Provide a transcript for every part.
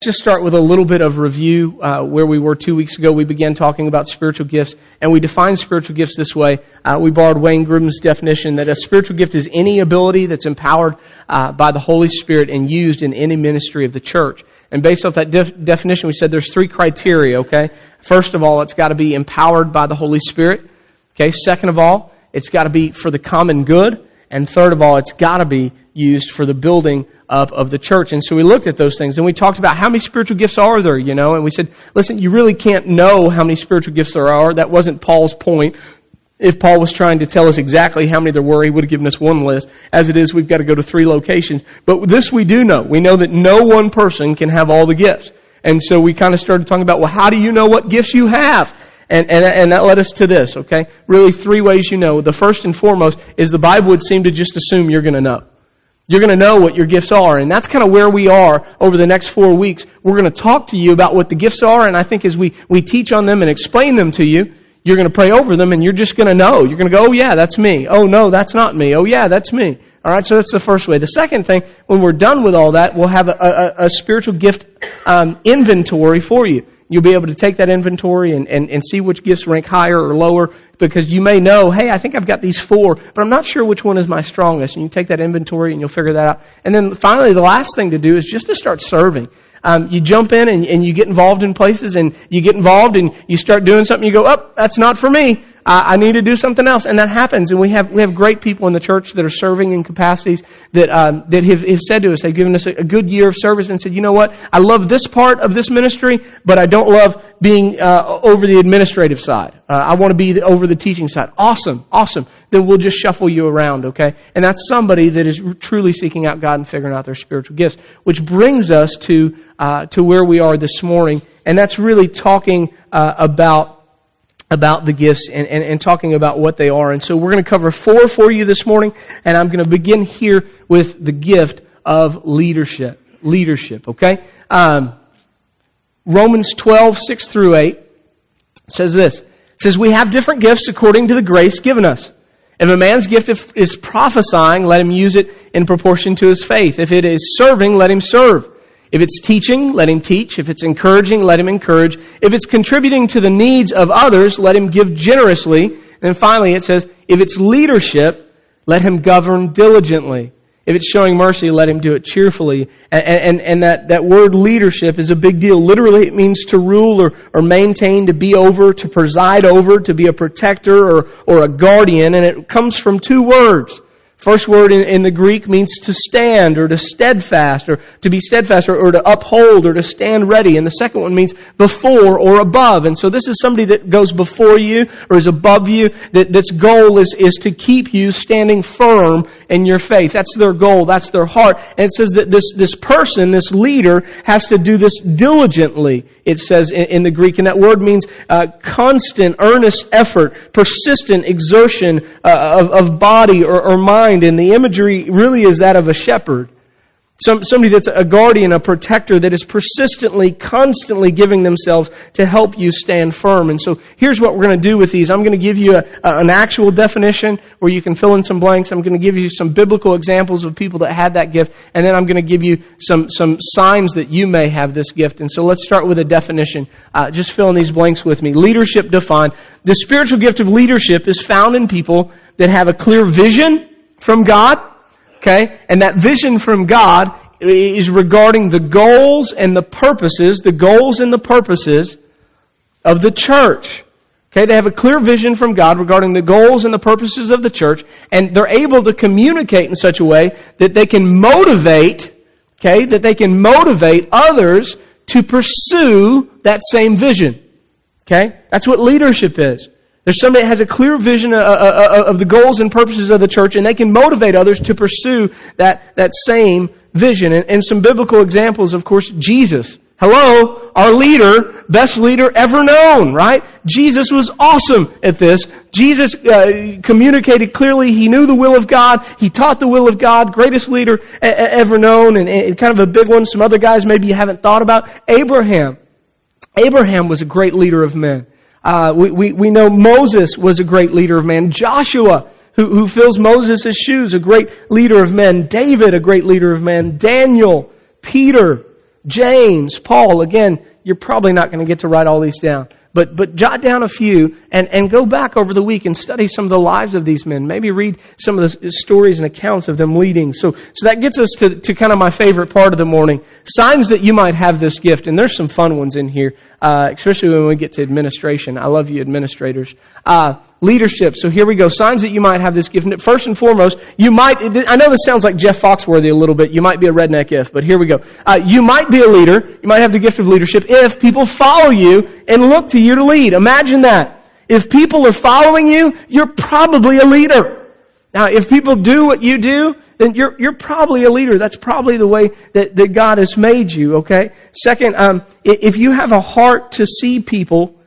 just start with a little bit of review uh, where we were two weeks ago. We began talking about spiritual gifts, and we defined spiritual gifts this way. Uh, we borrowed Wayne Grudem's definition that a spiritual gift is any ability that's empowered uh, by the Holy Spirit and used in any ministry of the church. And based off that def- definition, we said there's three criteria. Okay, first of all, it's got to be empowered by the Holy Spirit. Okay, second of all, it's got to be for the common good, and third of all, it's got to be used for the building up of the church. And so we looked at those things and we talked about how many spiritual gifts are there, you know, and we said, listen, you really can't know how many spiritual gifts there are. That wasn't Paul's point. If Paul was trying to tell us exactly how many there were, he would have given us one list. As it is, we've got to go to three locations. But this we do know. We know that no one person can have all the gifts. And so we kind of started talking about, well, how do you know what gifts you have? And, and, and that led us to this, okay? Really three ways you know. The first and foremost is the Bible would seem to just assume you're going to know. You're going to know what your gifts are. And that's kind of where we are over the next four weeks. We're going to talk to you about what the gifts are. And I think as we, we teach on them and explain them to you, you're going to pray over them and you're just going to know. You're going to go, oh yeah, that's me. Oh no, that's not me. Oh yeah, that's me. Alright, so that's the first way. The second thing, when we're done with all that, we'll have a, a, a spiritual gift um, inventory for you. You'll be able to take that inventory and, and, and see which gifts rank higher or lower because you may know, hey, I think I've got these four, but I'm not sure which one is my strongest. And you take that inventory and you'll figure that out. And then finally, the last thing to do is just to start serving. Um, you jump in and, and you get involved in places and you get involved and you start doing something. You go, oh, that's not for me. I, I need to do something else, and that happens. And we have we have great people in the church that are serving in capacities that um, that have, have said to us, they've given us a, a, good year of service and said, you know what, I love this part of this ministry, but I don't love being uh, over the administrative side. Uh, I want to be over the teaching side. Awesome, awesome. Then we'll just shuffle you around, okay? And that's somebody that is truly seeking out God and figuring out their spiritual gifts, which brings us to uh, to where we are this morning, and that's really talking uh, about about the gifts and, and, and, talking about what they are. And so we're going to cover four for you this morning, and I'm going to begin here with the gift of leadership. Leadership, okay? Um, Romans 12, 6 through 8 says this. It says, We have different gifts according to the grace given us. If a man's gift is prophesying, let him use it in proportion to his faith. If it is serving, let him serve. If it's teaching, let him teach. If it's encouraging, let him encourage. If it's contributing to the needs of others, let him give generously. And finally it says, if it's leadership, let him govern diligently. If it's showing mercy, let him do it cheerfully. And, and, and that, that word leadership is a big deal. Literally, it means to rule or, or maintain, to be over, to preside over, to be a protector or, or a guardian. And it comes from two words. First word in, in, the Greek means to stand or to steadfast or to be steadfast or, or, to uphold or to stand ready. And the second one means before or above. And so this is somebody that goes before you or is above you, that, that's goal is, is to keep you standing firm in your faith. That's their goal. That's their heart. And it says that this, this person, this leader, has to do this diligently, it says in, in the Greek. And that word means uh, constant, earnest effort, persistent exertion uh, of, of body or, or mind mind, and the imagery really is that of a shepherd. Some, somebody that's a guardian, a protector that is persistently, constantly giving themselves to help you stand firm. And so here's what we're going to do with these. I'm going to give you a, a, an actual definition where you can fill in some blanks. I'm going to give you some biblical examples of people that had that gift. And then I'm going to give you some, some signs that you may have this gift. And so let's start with a definition. Uh, just fill in these blanks with me. Leadership defined. The spiritual gift of leadership is found in people that have a clear vision, from God. Okay? And that vision from God is regarding the goals and the purposes, the goals and the purposes of the church. Okay, they have a clear vision from God regarding the goals and the purposes of the church, and they're able to communicate in such a way that they can motivate, okay, that they can motivate others to pursue that same vision. Okay? That's what leadership is. There's somebody that has a clear vision of the goals and purposes of the church, and they can motivate others to pursue that, that same vision. And, and some biblical examples, of course, Jesus. Hello, our leader, best leader ever known, right? Jesus was awesome at this. Jesus uh, communicated clearly. He knew the will of God. He taught the will of God. Greatest leader ever known, and, and kind of a big one. Some other guys maybe you haven't thought about. Abraham. Abraham was a great leader of men. Uh, we, we, we know Moses was a great leader of men. Joshua, who, who fills Moses' shoes, a great leader of men. David, a great leader of men. Daniel, Peter, James, Paul. Again, you're probably not going to get to write all these down. But, but jot down a few and, and go back over the week and study some of the lives of these men. Maybe read some of the stories and accounts of them leading. So, so that gets us to, to kind of my favorite part of the morning. Signs that you might have this gift. And there's some fun ones in here, uh, especially when we get to administration. I love you administrators. Uh, leadership. So here we go. Signs that you might have this gift. First and foremost, you might, I know this sounds like Jeff Foxworthy a little bit. You might be a redneck if, but here we go. Uh, you might be a leader. You might have the gift of leadership if people follow you and look to you to lead. Imagine that. If people are following you, you're probably a leader. Now, if people do what you do, then you're, you're probably a leader. That's probably the way that, that God has made you, okay? Second, um, if you have a heart to see people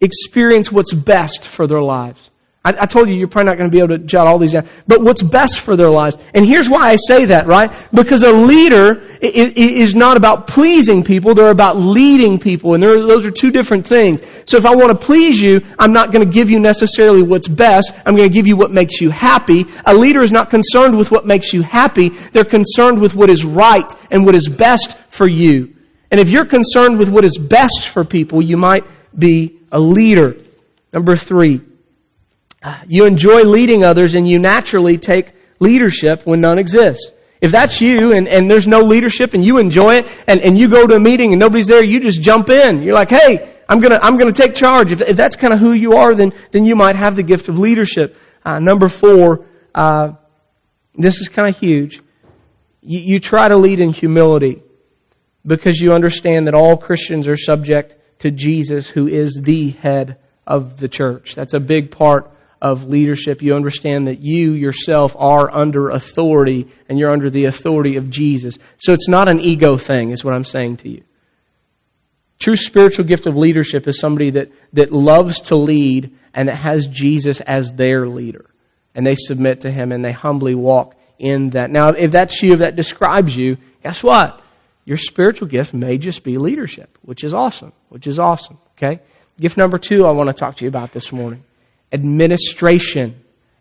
experience what's best for their lives. I, I, told you you're probably not going to be able to jot all these down, but what's best for their lives. And here's why I say that, right? Because a leader is not about pleasing people, they're about leading people, and those are two different things. So if I want to please you, I'm not going to give you necessarily what's best, I'm going to give you what makes you happy. A leader is not concerned with what makes you happy, they're concerned with what is right and what is best for you. And if you're concerned with what is best for people, you might be a leader. Number three, you enjoy leading others and you naturally take leadership when none exists. If that's you and, and there's no leadership and you enjoy it and, and you go to a meeting and nobody's there, you just jump in. You're like, hey, I'm gonna, I'm gonna take charge. If, if that's kind of who you are, then, then you might have the gift of leadership. Uh, number four, uh, this is kind of huge. You, you try to lead in humility because you understand that all Christians are subject to Jesus, who is the head of the church. That's a big part of leadership, you understand that you yourself are under authority and you're under the authority of Jesus. So it's not an ego thing, is what I'm saying to you. True spiritual gift of leadership is somebody that, that loves to lead and that has Jesus as their leader. And they submit to Him and they humbly walk in that. Now, if that's you, if that describes you, guess what? Your spiritual gift may just be leadership, which is awesome, which is awesome, okay? Gift number two I want to talk to you about this morning administration.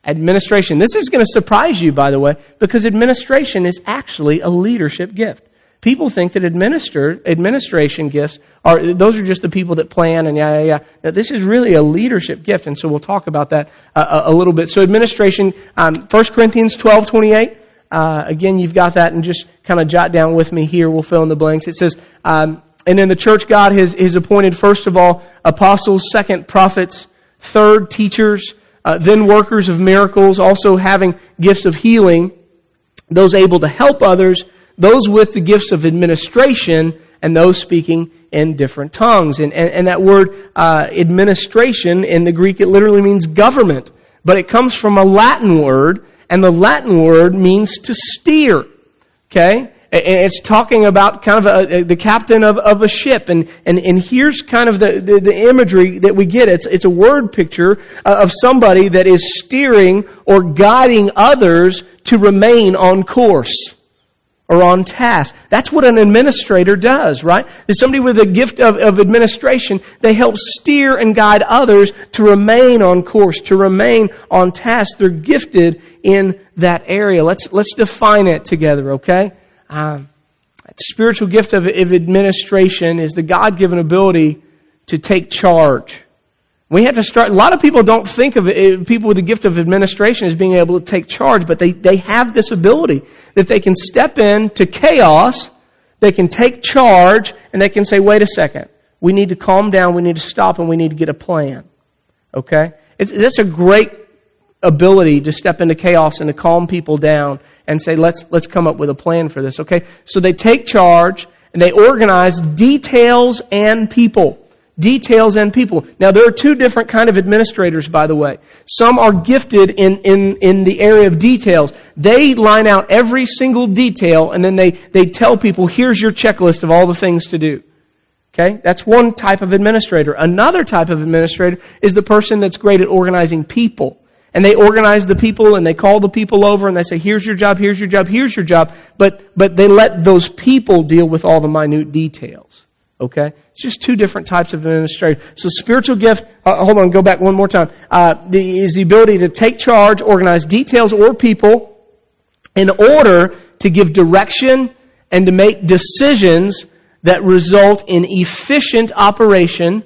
Administration. This is going to surprise you, by the way, because administration is actually a leadership gift. People think that administer, administration gifts are, those are just the people that plan and yeah, yeah, yeah. Now, this is really a leadership gift, and so we'll talk about that uh, a, a, little bit. So administration, um, 1 Corinthians 12, 28. Uh, again, you've got that and just kind of jot down with me here. We'll fill in the blanks. It says, um, and in the church, God has, has appointed, first of all, apostles, second, prophets, third, teachers, uh, then workers of miracles, also having gifts of healing, those able to help others, those with the gifts of administration, and those speaking in different tongues. And, and, and that word uh, administration in the Greek, it literally means government. But it comes from a Latin word, and the Latin word means to steer. Okay? It's talking about kind of a, the captain of, of a ship. And, and, and here's kind of the, the, the imagery that we get. It's, it's a word picture uh, of somebody that is steering or guiding others to remain on course or on task. That's what an administrator does, right? There's somebody with a gift of, of administration. They help steer and guide others to remain on course, to remain on task. They're gifted in that area. Let's, let's define it together, okay? Uh, spiritual gift of, of administration is the God given ability to take charge. We have to start, a lot of people don't think of it, people with the gift of administration as being able to take charge, but they, they have this ability that they can step in to chaos, they can take charge, and they can say, wait a second, we need to calm down, we need to stop, and we need to get a plan. Okay? It's, that's a great ability to step into chaos and to calm people down and say, let's, let's come up with a plan for this, okay? So they take charge and they organize details and people. Details and people. Now there are two different kind of administrators, by the way. Some are gifted in, in, in the area of details. They line out every single detail and then they, they tell people, here's your checklist of all the things to do. Okay? That's one type of administrator. Another type of administrator is the person that's great at organizing people. And they organize the people and they call the people over and they say, here's your job, here's your job, here's your job. But, but they let those people deal with all the minute details. Okay? It's just two different types of administration. So spiritual gift, uh, hold on, go back one more time, uh, the, is the ability to take charge, organize details or people in order to give direction and to make decisions that result in efficient operation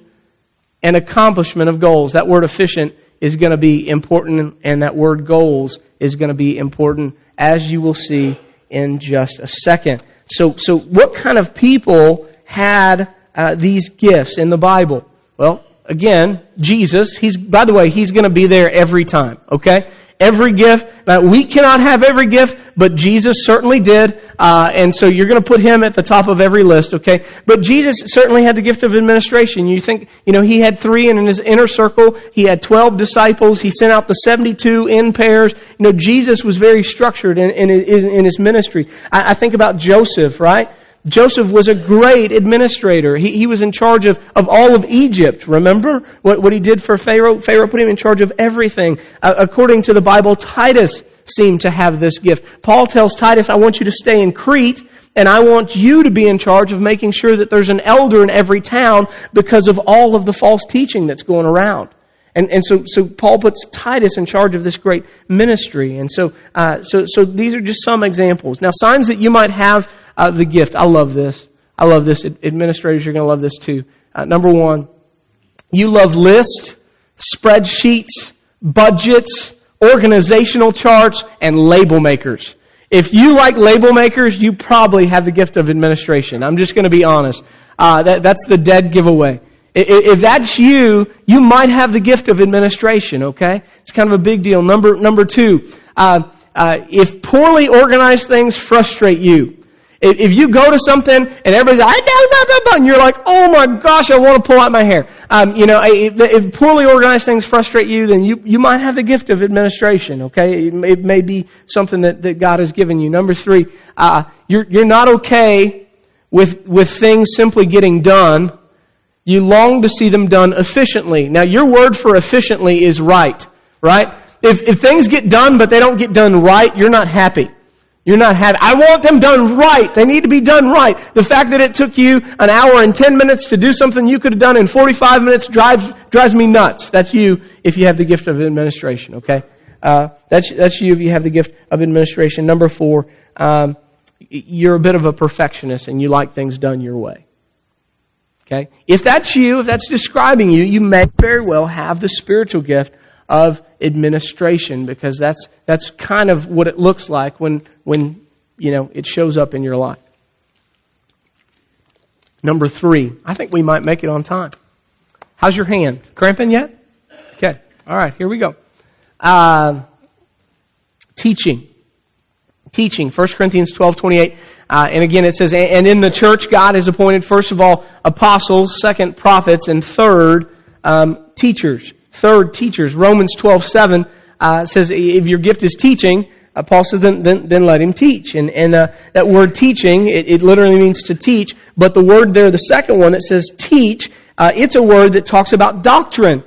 and accomplishment of goals. That word efficient is going to be important, and that word goals is going to be important, as you will see in just a second. So, so what kind of people had uh, these gifts in the Bible? Well, again, Jesus, he's, by the way, he's going to be there every time, okay? Every gift, but we cannot have every gift, but Jesus certainly did, uh, and so you're going to put him at the top of every list, okay? But Jesus certainly had the gift of administration. You think, you know, he had three, and in his inner circle, he had 12 disciples. He sent out the 72 in pairs. You know, Jesus was very structured in, in, in his ministry. I, I think about Joseph, right? Joseph was a great administrator. He, he was in charge of, of all of Egypt. Remember what, what he did for Pharaoh? Pharaoh put him in charge of everything. Uh, according to the Bible, Titus seemed to have this gift. Paul tells Titus, I want you to stay in Crete, and I want you to be in charge of making sure that there's an elder in every town because of all of the false teaching that's going around. And, and so, so Paul puts Titus in charge of this great ministry. And so, uh, so, so these are just some examples. Now, signs that you might have uh, the gift. I love this. I love this. Administrators, you're going to love this too. Uh, number one, you love lists, spreadsheets, budgets, organizational charts, and label makers. If you like label makers, you probably have the gift of administration. I'm just going to be honest. Uh, that, that's the dead giveaway. If that's you, you might have the gift of administration, okay? It's kind of a big deal. Number, number two, uh, uh, if poorly organized things frustrate you, if you go to something and everybody's like, and you're like, oh my gosh, I want to pull out my hair. Um, you know, if, poorly organized things frustrate you, then you, you might have the gift of administration, okay? It may, it may be something that, that God has given you. Number three, uh, you're, you're not okay with, with things simply getting done. You long to see them done efficiently. Now, your word for efficiently is right, right? If, if things get done but they don't get done right, you're not happy. You're not happy. I want them done right. They need to be done right. The fact that it took you an hour and 10 minutes to do something you could have done in 45 minutes drives, drives me nuts. That's you if you have the gift of administration, okay? Uh, that's, that's you if you have the gift of administration. Number four, um, you're a bit of a perfectionist and you like things done your way. Okay? If that's you, if that's describing you, you may very well have the spiritual gift of administration because that's, that's kind of what it looks like when, when, you know, it shows up in your life. Number three, I think we might make it on time. How's your hand? Cramping yet? Okay. All right, here we go. Uh, teaching. Teaching. 1 Corinthians 12, 28. Uh, and again, it says, and in the church, God has appointed, first of all, apostles, second, prophets, and third, um, teachers. Third, teachers. Romans 12, 7 uh, says if your gift is teaching, uh, Paul says then, then, then, let him teach. And, and uh, that word teaching, it, it, literally means to teach. But the word there, the second one that says teach, uh, it's a word that talks about doctrine.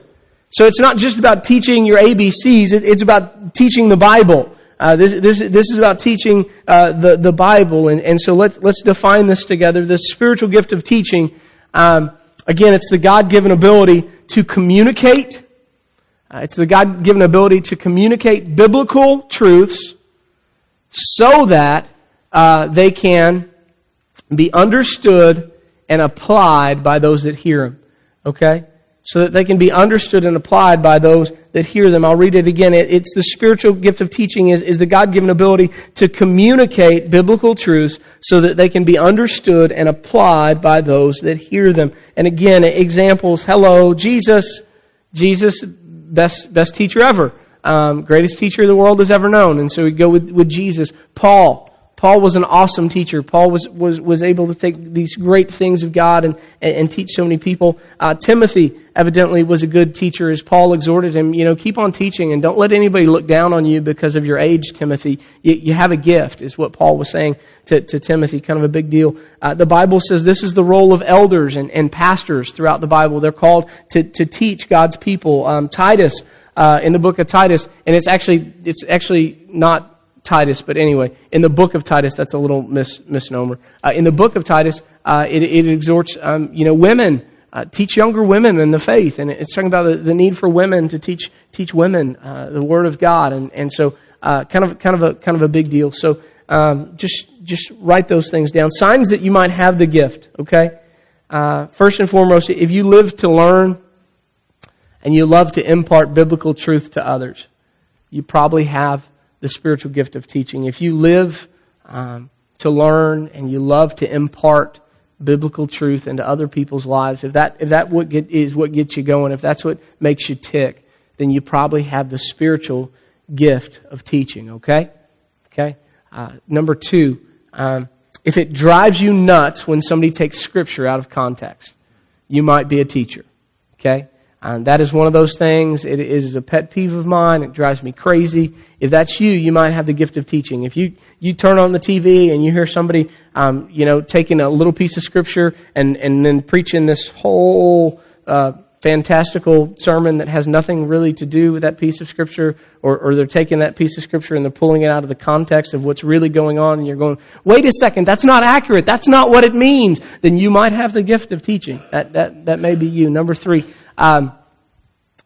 So it's not just about teaching your ABCs, it, it's about teaching the Bible. Uh, this, this, this is about teaching uh, the, the Bible. And, and so let's, let's define this together. The spiritual gift of teaching, um, again, it's the God given ability to communicate uh, it's the God given ability to communicate biblical truths so that uh, they can be understood and applied by those that hear them. Okay? So that they can be understood and applied by those that hear them. I'll read it again. It, it's the spiritual gift of teaching is, is the God given ability to communicate biblical truths so that they can be understood and applied by those that hear them. And again, examples. Hello, Jesus. Jesus best best teacher ever, um, greatest teacher the world has ever known. And so we go with with Jesus. Paul. Paul was an awesome teacher. Paul was, was, was able to take these great things of God and, and, and teach so many people. Uh, Timothy evidently was a good teacher as Paul exhorted him, you know, keep on teaching and don't let anybody look down on you because of your age, Timothy. You, you have a gift, is what Paul was saying to, to Timothy, kind of a big deal. Uh, the Bible says this is the role of elders and, and pastors throughout the Bible. They're called to, to teach God's people. Um, Titus, uh, in the book of Titus, and it's actually, it's actually not Titus, but anyway, in the book of Titus, that's a little mis- misnomer. Uh, in the book of Titus, uh, it, it, exhorts, um, you know, women, uh, teach younger women in the faith, and it's talking about the, the need for women to teach teach women uh, the Word of God, and and so uh, kind of kind of a kind of a big deal. So Um, just just write those things down. Signs that you might have the gift. Okay. Uh, first and foremost, if you live to learn and you love to impart biblical truth to others, you probably have the spiritual gift of teaching. If you live um, to learn and you love to impart biblical truth into other people's lives, if that if that what get, is what gets you going, if that's what makes you tick, then you probably have the spiritual gift of teaching. Okay, okay. Uh, number two, um, if it drives you nuts when somebody takes scripture out of context, you might be a teacher. Okay. Um, that is one of those things. It is a pet peeve of mine. It drives me crazy. If that's you, you might have the gift of teaching. If you, you turn on the TV and you hear somebody, um, you know, taking a little piece of scripture and, and then preaching this whole, uh, fantastical sermon that has nothing really to do with that piece of scripture, or, or they're taking that piece of scripture and they're pulling it out of the context of what's really going on, and you're going, wait a second, that's not accurate, that's not what it means, then you might have the gift of teaching. That, that, that may be you. Number three, um,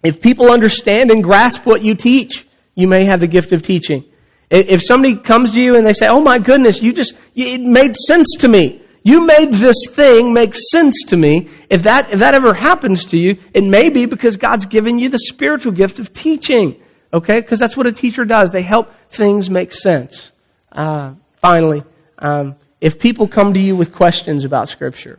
if people understand and grasp what you teach, you may have the gift of teaching. If somebody comes to you and they say, oh my goodness, you just, it made sense to me. You made this thing make sense to me. If that, if that ever happens to you, it may be because God's given you the spiritual gift of teaching. Okay? Because that's what a teacher does. They help things make sense. Uh, finally, um, if people come to you with questions about Scripture,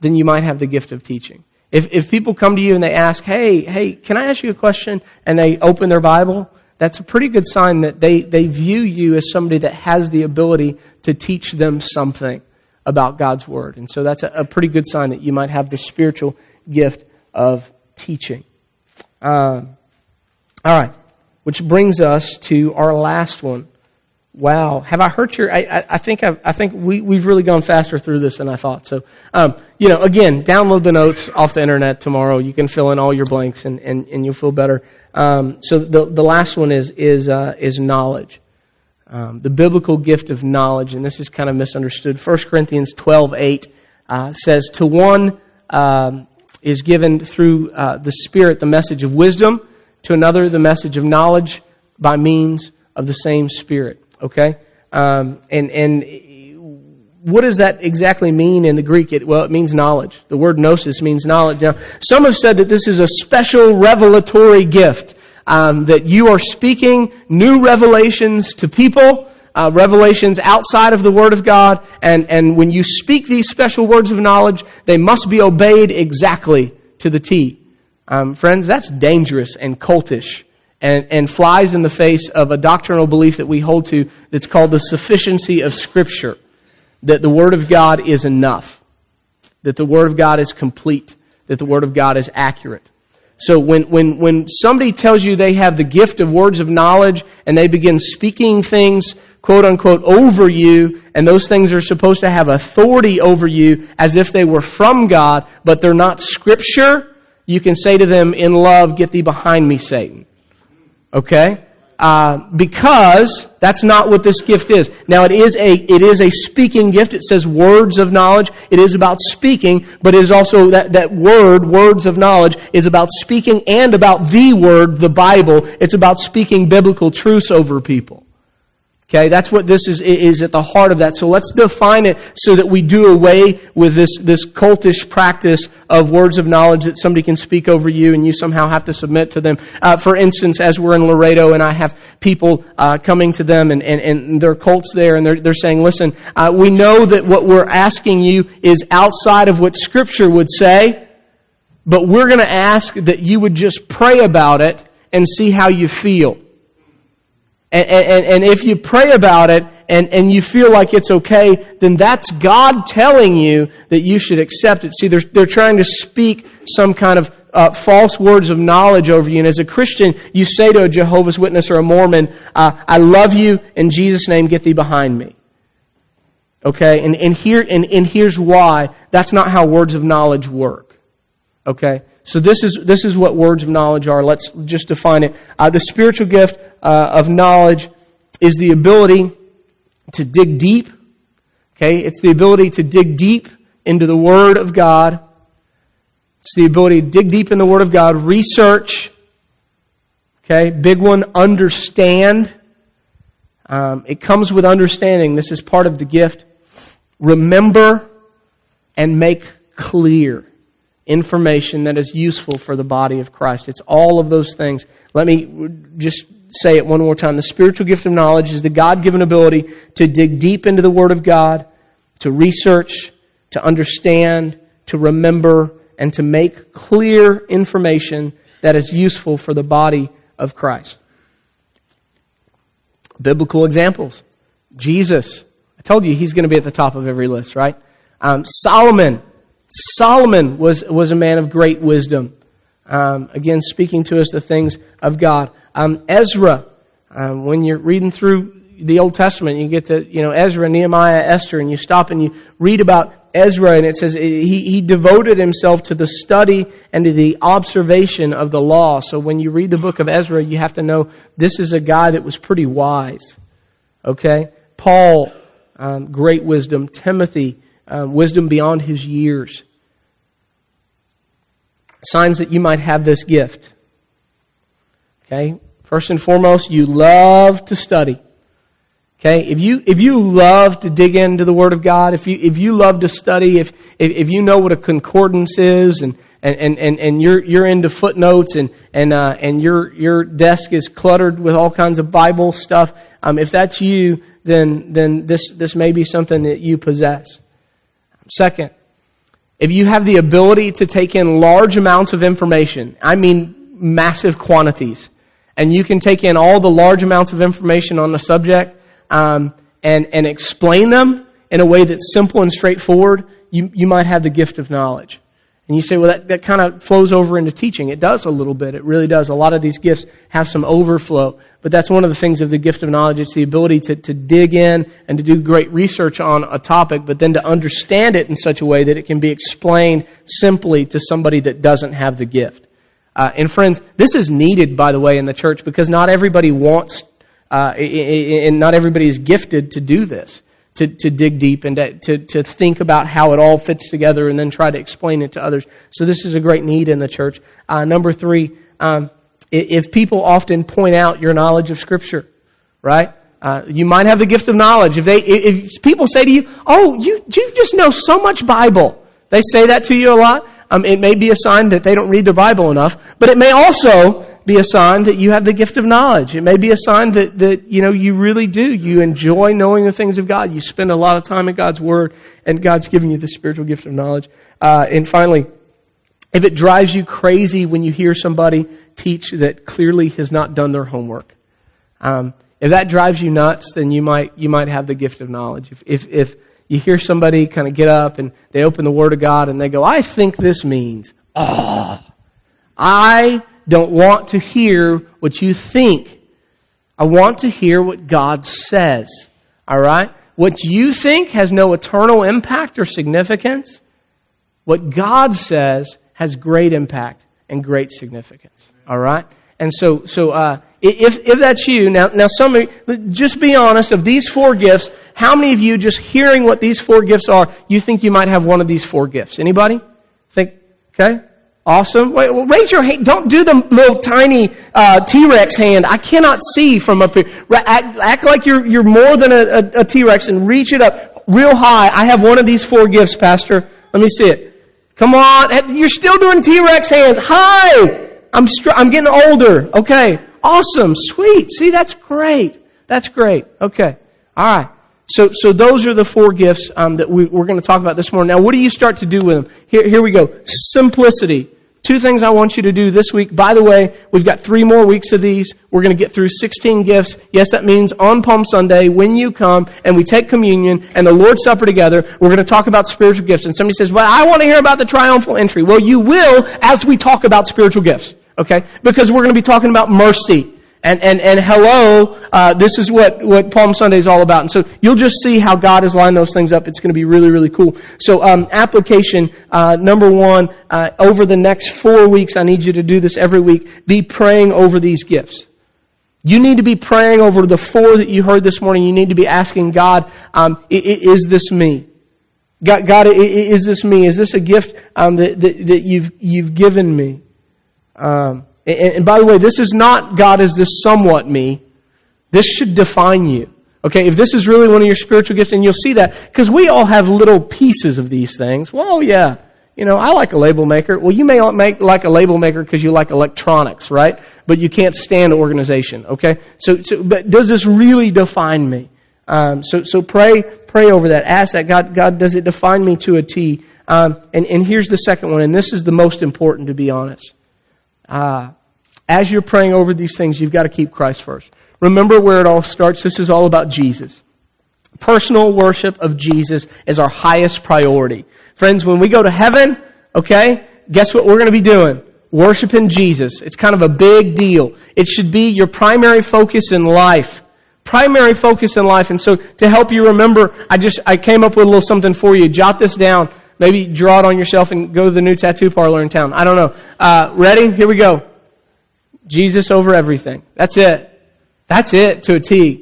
then you might have the gift of teaching. If, if people come to you and they ask, hey, hey, can I ask you a question? And they open their Bible, that's a pretty good sign that they, they view you as somebody that has the ability to teach them something about God's Word. And so that's a, a pretty good sign that you might have the spiritual gift of teaching. Uh, all right. Which brings us to our last one. Wow, have I hurt your? I, I, I think I've, I think we we've really gone faster through this than I thought. So, um, you know, again, download the notes off the internet tomorrow. You can fill in all your blanks and and, and you'll feel better. Um, so the the last one is is uh, is knowledge um, the biblical gift of knowledge, and this is kind of misunderstood. 1 Corinthians 12:8 uh, says, "To one um, is given through uh, the Spirit the message of wisdom, to another the message of knowledge by means of the same Spirit." Okay, um, and and what does that exactly mean in the Greek? It, well, it means knowledge. The word gnosis means knowledge. Now, some have said that this is a special revelatory gift um, that you are speaking new revelations to people, uh, revelations outside of the Word of God, and, and when you speak these special words of knowledge, they must be obeyed exactly to the T. Um, friends, that's dangerous and cultish. And, and flies in the face of a doctrinal belief that we hold to that's called the sufficiency of Scripture. That the Word of God is enough. That the Word of God is complete. That the Word of God is accurate. So when, when, when somebody tells you they have the gift of words of knowledge and they begin speaking things, quote unquote, over you, and those things are supposed to have authority over you as if they were from God, but they're not scripture, you can say to them in love, get thee behind me, Satan. Okay? Uh, because that's not what this gift is. Now it is a it is a speaking gift. It says words of knowledge. It is about speaking, but it is also that that word words of knowledge is about speaking and about the word, the Bible. It's about speaking biblical truths over people. Okay, that's what this is, is at the heart of that. So let's define it so that we do away with this, this cultish practice of words of knowledge that somebody can speak over you and you somehow have to submit to them. Uh, for instance, as we're in Laredo and I have people uh, coming to them and, and, and their cults there and they're, they're saying, listen, uh, we know that what we're asking you is outside of what Scripture would say, but we're going to ask that you would just pray about it and see how you feel. And, and, and if you pray about it and, and you feel like it's okay, then that's God telling you that you should accept it. See, they're, they're trying to speak some kind of uh, false words of knowledge over you. And as a Christian, you say to a Jehovah's Witness or a Mormon, uh, I love you, in Jesus' name, get thee behind me. Okay? And, and, here, and, and here's why. That's not how words of knowledge work. Okay? So this is, this is what words of knowledge are. Let's just define it. Uh, the spiritual gift uh, of knowledge is the ability to dig deep. Okay, it's the ability to dig deep into the Word of God. It's the ability to dig deep in the Word of God, research. Okay, big one, understand. Um, it comes with understanding. This is part of the gift. Remember and make clear information that is useful for the body of Christ. It's all of those things. Let me just say it one more time. The spiritual gift of knowledge is the God given ability to dig deep into the Word of God, to research, to understand, to remember, and to make clear information that is useful for the body of Christ. Biblical examples. Jesus. I told you he's going to be at the top of every list, right? Um, Solomon. Solomon was, was a man of great wisdom. Um, again, speaking to us the things of God. Um, Ezra, um, when you're reading through the Old Testament, you get to, you know, Ezra, Nehemiah, Esther, and you stop and you read about Ezra, and it says he, he devoted himself to the study and to the observation of the law. So when you read the book of Ezra, you have to know this is a guy that was pretty wise. Okay? Paul, um, great wisdom. Timothy, um, wisdom beyond his years. Signs that you might have this gift. Okay? First and foremost, you love to study. Okay, if you if you love to dig into the Word of God, if you if you love to study, if if, if you know what a concordance is, and and, and, and you're you're into footnotes, and and uh, and your your desk is cluttered with all kinds of Bible stuff, um, if that's you, then then this this may be something that you possess. Second, if you have the ability to take in large amounts of information, I mean massive quantities, and you can take in all the large amounts of information on the subject um, and, and explain them in a way that's simple and straightforward, you, you might have the gift of knowledge. And you say, well, that, that kind of flows over into teaching. It does a little bit. It really does. A lot of these gifts have some overflow. But that's one of the things of the gift of knowledge. It's the ability to, to dig in and to do great research on a topic, but then to understand it in such a way that it can be explained simply to somebody that doesn't have the gift. Uh, and friends, this is needed, by the way, in the church because not everybody wants uh, and not everybody is gifted to do this, to, to dig deep and to, to, think about how it all fits together and then try to explain it to others. So this is a great need in the church. Uh, number three, um, if people often point out your knowledge of Scripture, right? Uh, you might have the gift of knowledge. If they, if people say to you, "Oh, you you just know so much Bible," they say that to you a lot. Um, it may be a sign that they don't read their Bible enough, but it may also be a sign that you have the gift of knowledge. It may be a sign that, that, you know, you really do. You enjoy knowing the things of God. You spend a lot of time in God's Word, and God's giving you the spiritual gift of knowledge. Uh, and finally, if it drives you crazy when you hear somebody teach that clearly has not done their homework, um, if that drives you nuts, then you might you might have the gift of knowledge. If if, if you hear somebody kind of get up and they open the Word of God and they go, "I think this means," oh, I don't want to hear what you think. I want to hear what God says. Alright? What you think has no eternal impact or significance. What God says has great impact and great significance. Alright? And so, so, uh, if, if that's you, now, now some of you, just be honest, of these four gifts, how many of you just hearing what these four gifts are, you think you might have one of these four gifts? Anybody? Think, okay? Awesome. Wait, well, raise your hand. Don't do the little tiny uh, T-Rex hand. I cannot see from up here. Act, act like you're you're more than a, a, a T-Rex and reach it up real high. I have one of these four gifts, Pastor. Let me see it. Come on. You're still doing T-Rex hands. Hi. I'm str- I'm getting older. Okay. Awesome. Sweet. See, that's great. That's great. Okay. All right. So, so those are the four gifts um, that we, are going to talk about this morning. Now, what do you start to do with them? Here, here we go. Simplicity. Two things I want you to do this week. By the way, we've got three more weeks of these. We're going to get through 16 gifts. Yes, that means on Palm Sunday, when you come and we take communion and the Lord's Supper together, we're going to talk about spiritual gifts. And somebody says, well, I want to hear about the triumphal entry. Well, you will as we talk about spiritual gifts. Okay? Because we're going to be talking about mercy. And, and, and hello, uh, this is what, what Palm Sunday is all about. And so you'll just see how God has lined those things up. It's going to be really, really cool. So um, application uh, number one, uh, over the next four weeks, I need you to do this every week. Be praying over these gifts. You need to be praying over the four that you heard this morning. You need to be asking God, um, is this me? God, God, is this me? Is this a gift um, that, that, that you've, you've given me? Um, and, by the way, this is not God is this somewhat me. This should define you. Okay, if this is really one of your spiritual gifts, and you'll see that, because we all have little pieces of these things. Well, yeah, you know, I like a label maker. Well, you may make like a label maker because you like electronics, right? But you can't stand organization. Okay, so, so but does this really define me? Um, so, so pray, pray over that. Ask that God, God, does it define me to a T? Um, and, and here's the second one, and this is the most important, to be honest. Uh, as you're praying over these things, you've got to keep Christ first. Remember where it all starts. This is all about Jesus. Personal worship of Jesus is our highest priority. Friends, when we go to heaven, okay, guess what we're going to be doing? Worshiping Jesus. It's kind of a big deal. It should be your primary focus in life. Primary focus in life. And so to help you remember, I just, I came up with a little something for you. Jot this down. Maybe draw it on yourself and go to the new tattoo parlor in town. I don't know. Uh, ready? Here we go. Jesus over everything. That's it. That's it to a T.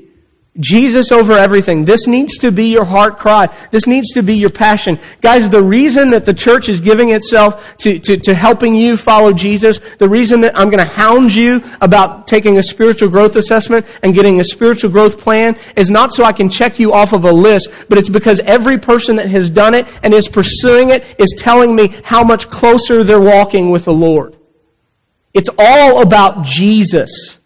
Jesus over everything. This needs to be your heart cry. This needs to be your passion. Guys, the reason that the church is giving itself to, to, to helping you follow Jesus, the reason that I'm going to hound you about taking a spiritual growth assessment and getting a spiritual growth plan is not so I can check you off of a list, but it's because every person that has done it and is pursuing it is telling me how much closer they're walking with the Lord. It's all about Jesus.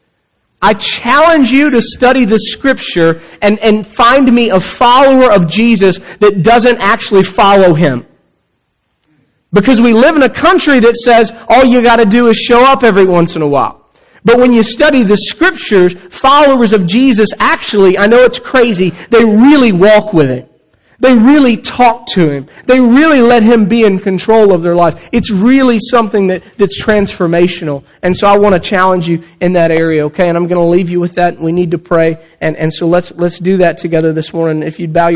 I challenge you to study the scripture and, and find me a follower of Jesus that doesn't actually follow him. Because we live in a country that says all you gotta do is show up every once in a while. But when you study the scriptures, followers of Jesus actually, I know it's crazy, they really walk with it. They really talk to him. They really let him be in control of their life. It's really something that, that's transformational. And so I want to challenge you in that area, okay? And I'm going to leave you with that. We need to pray. And, and so let's, let's do that together this morning. If you'd bow your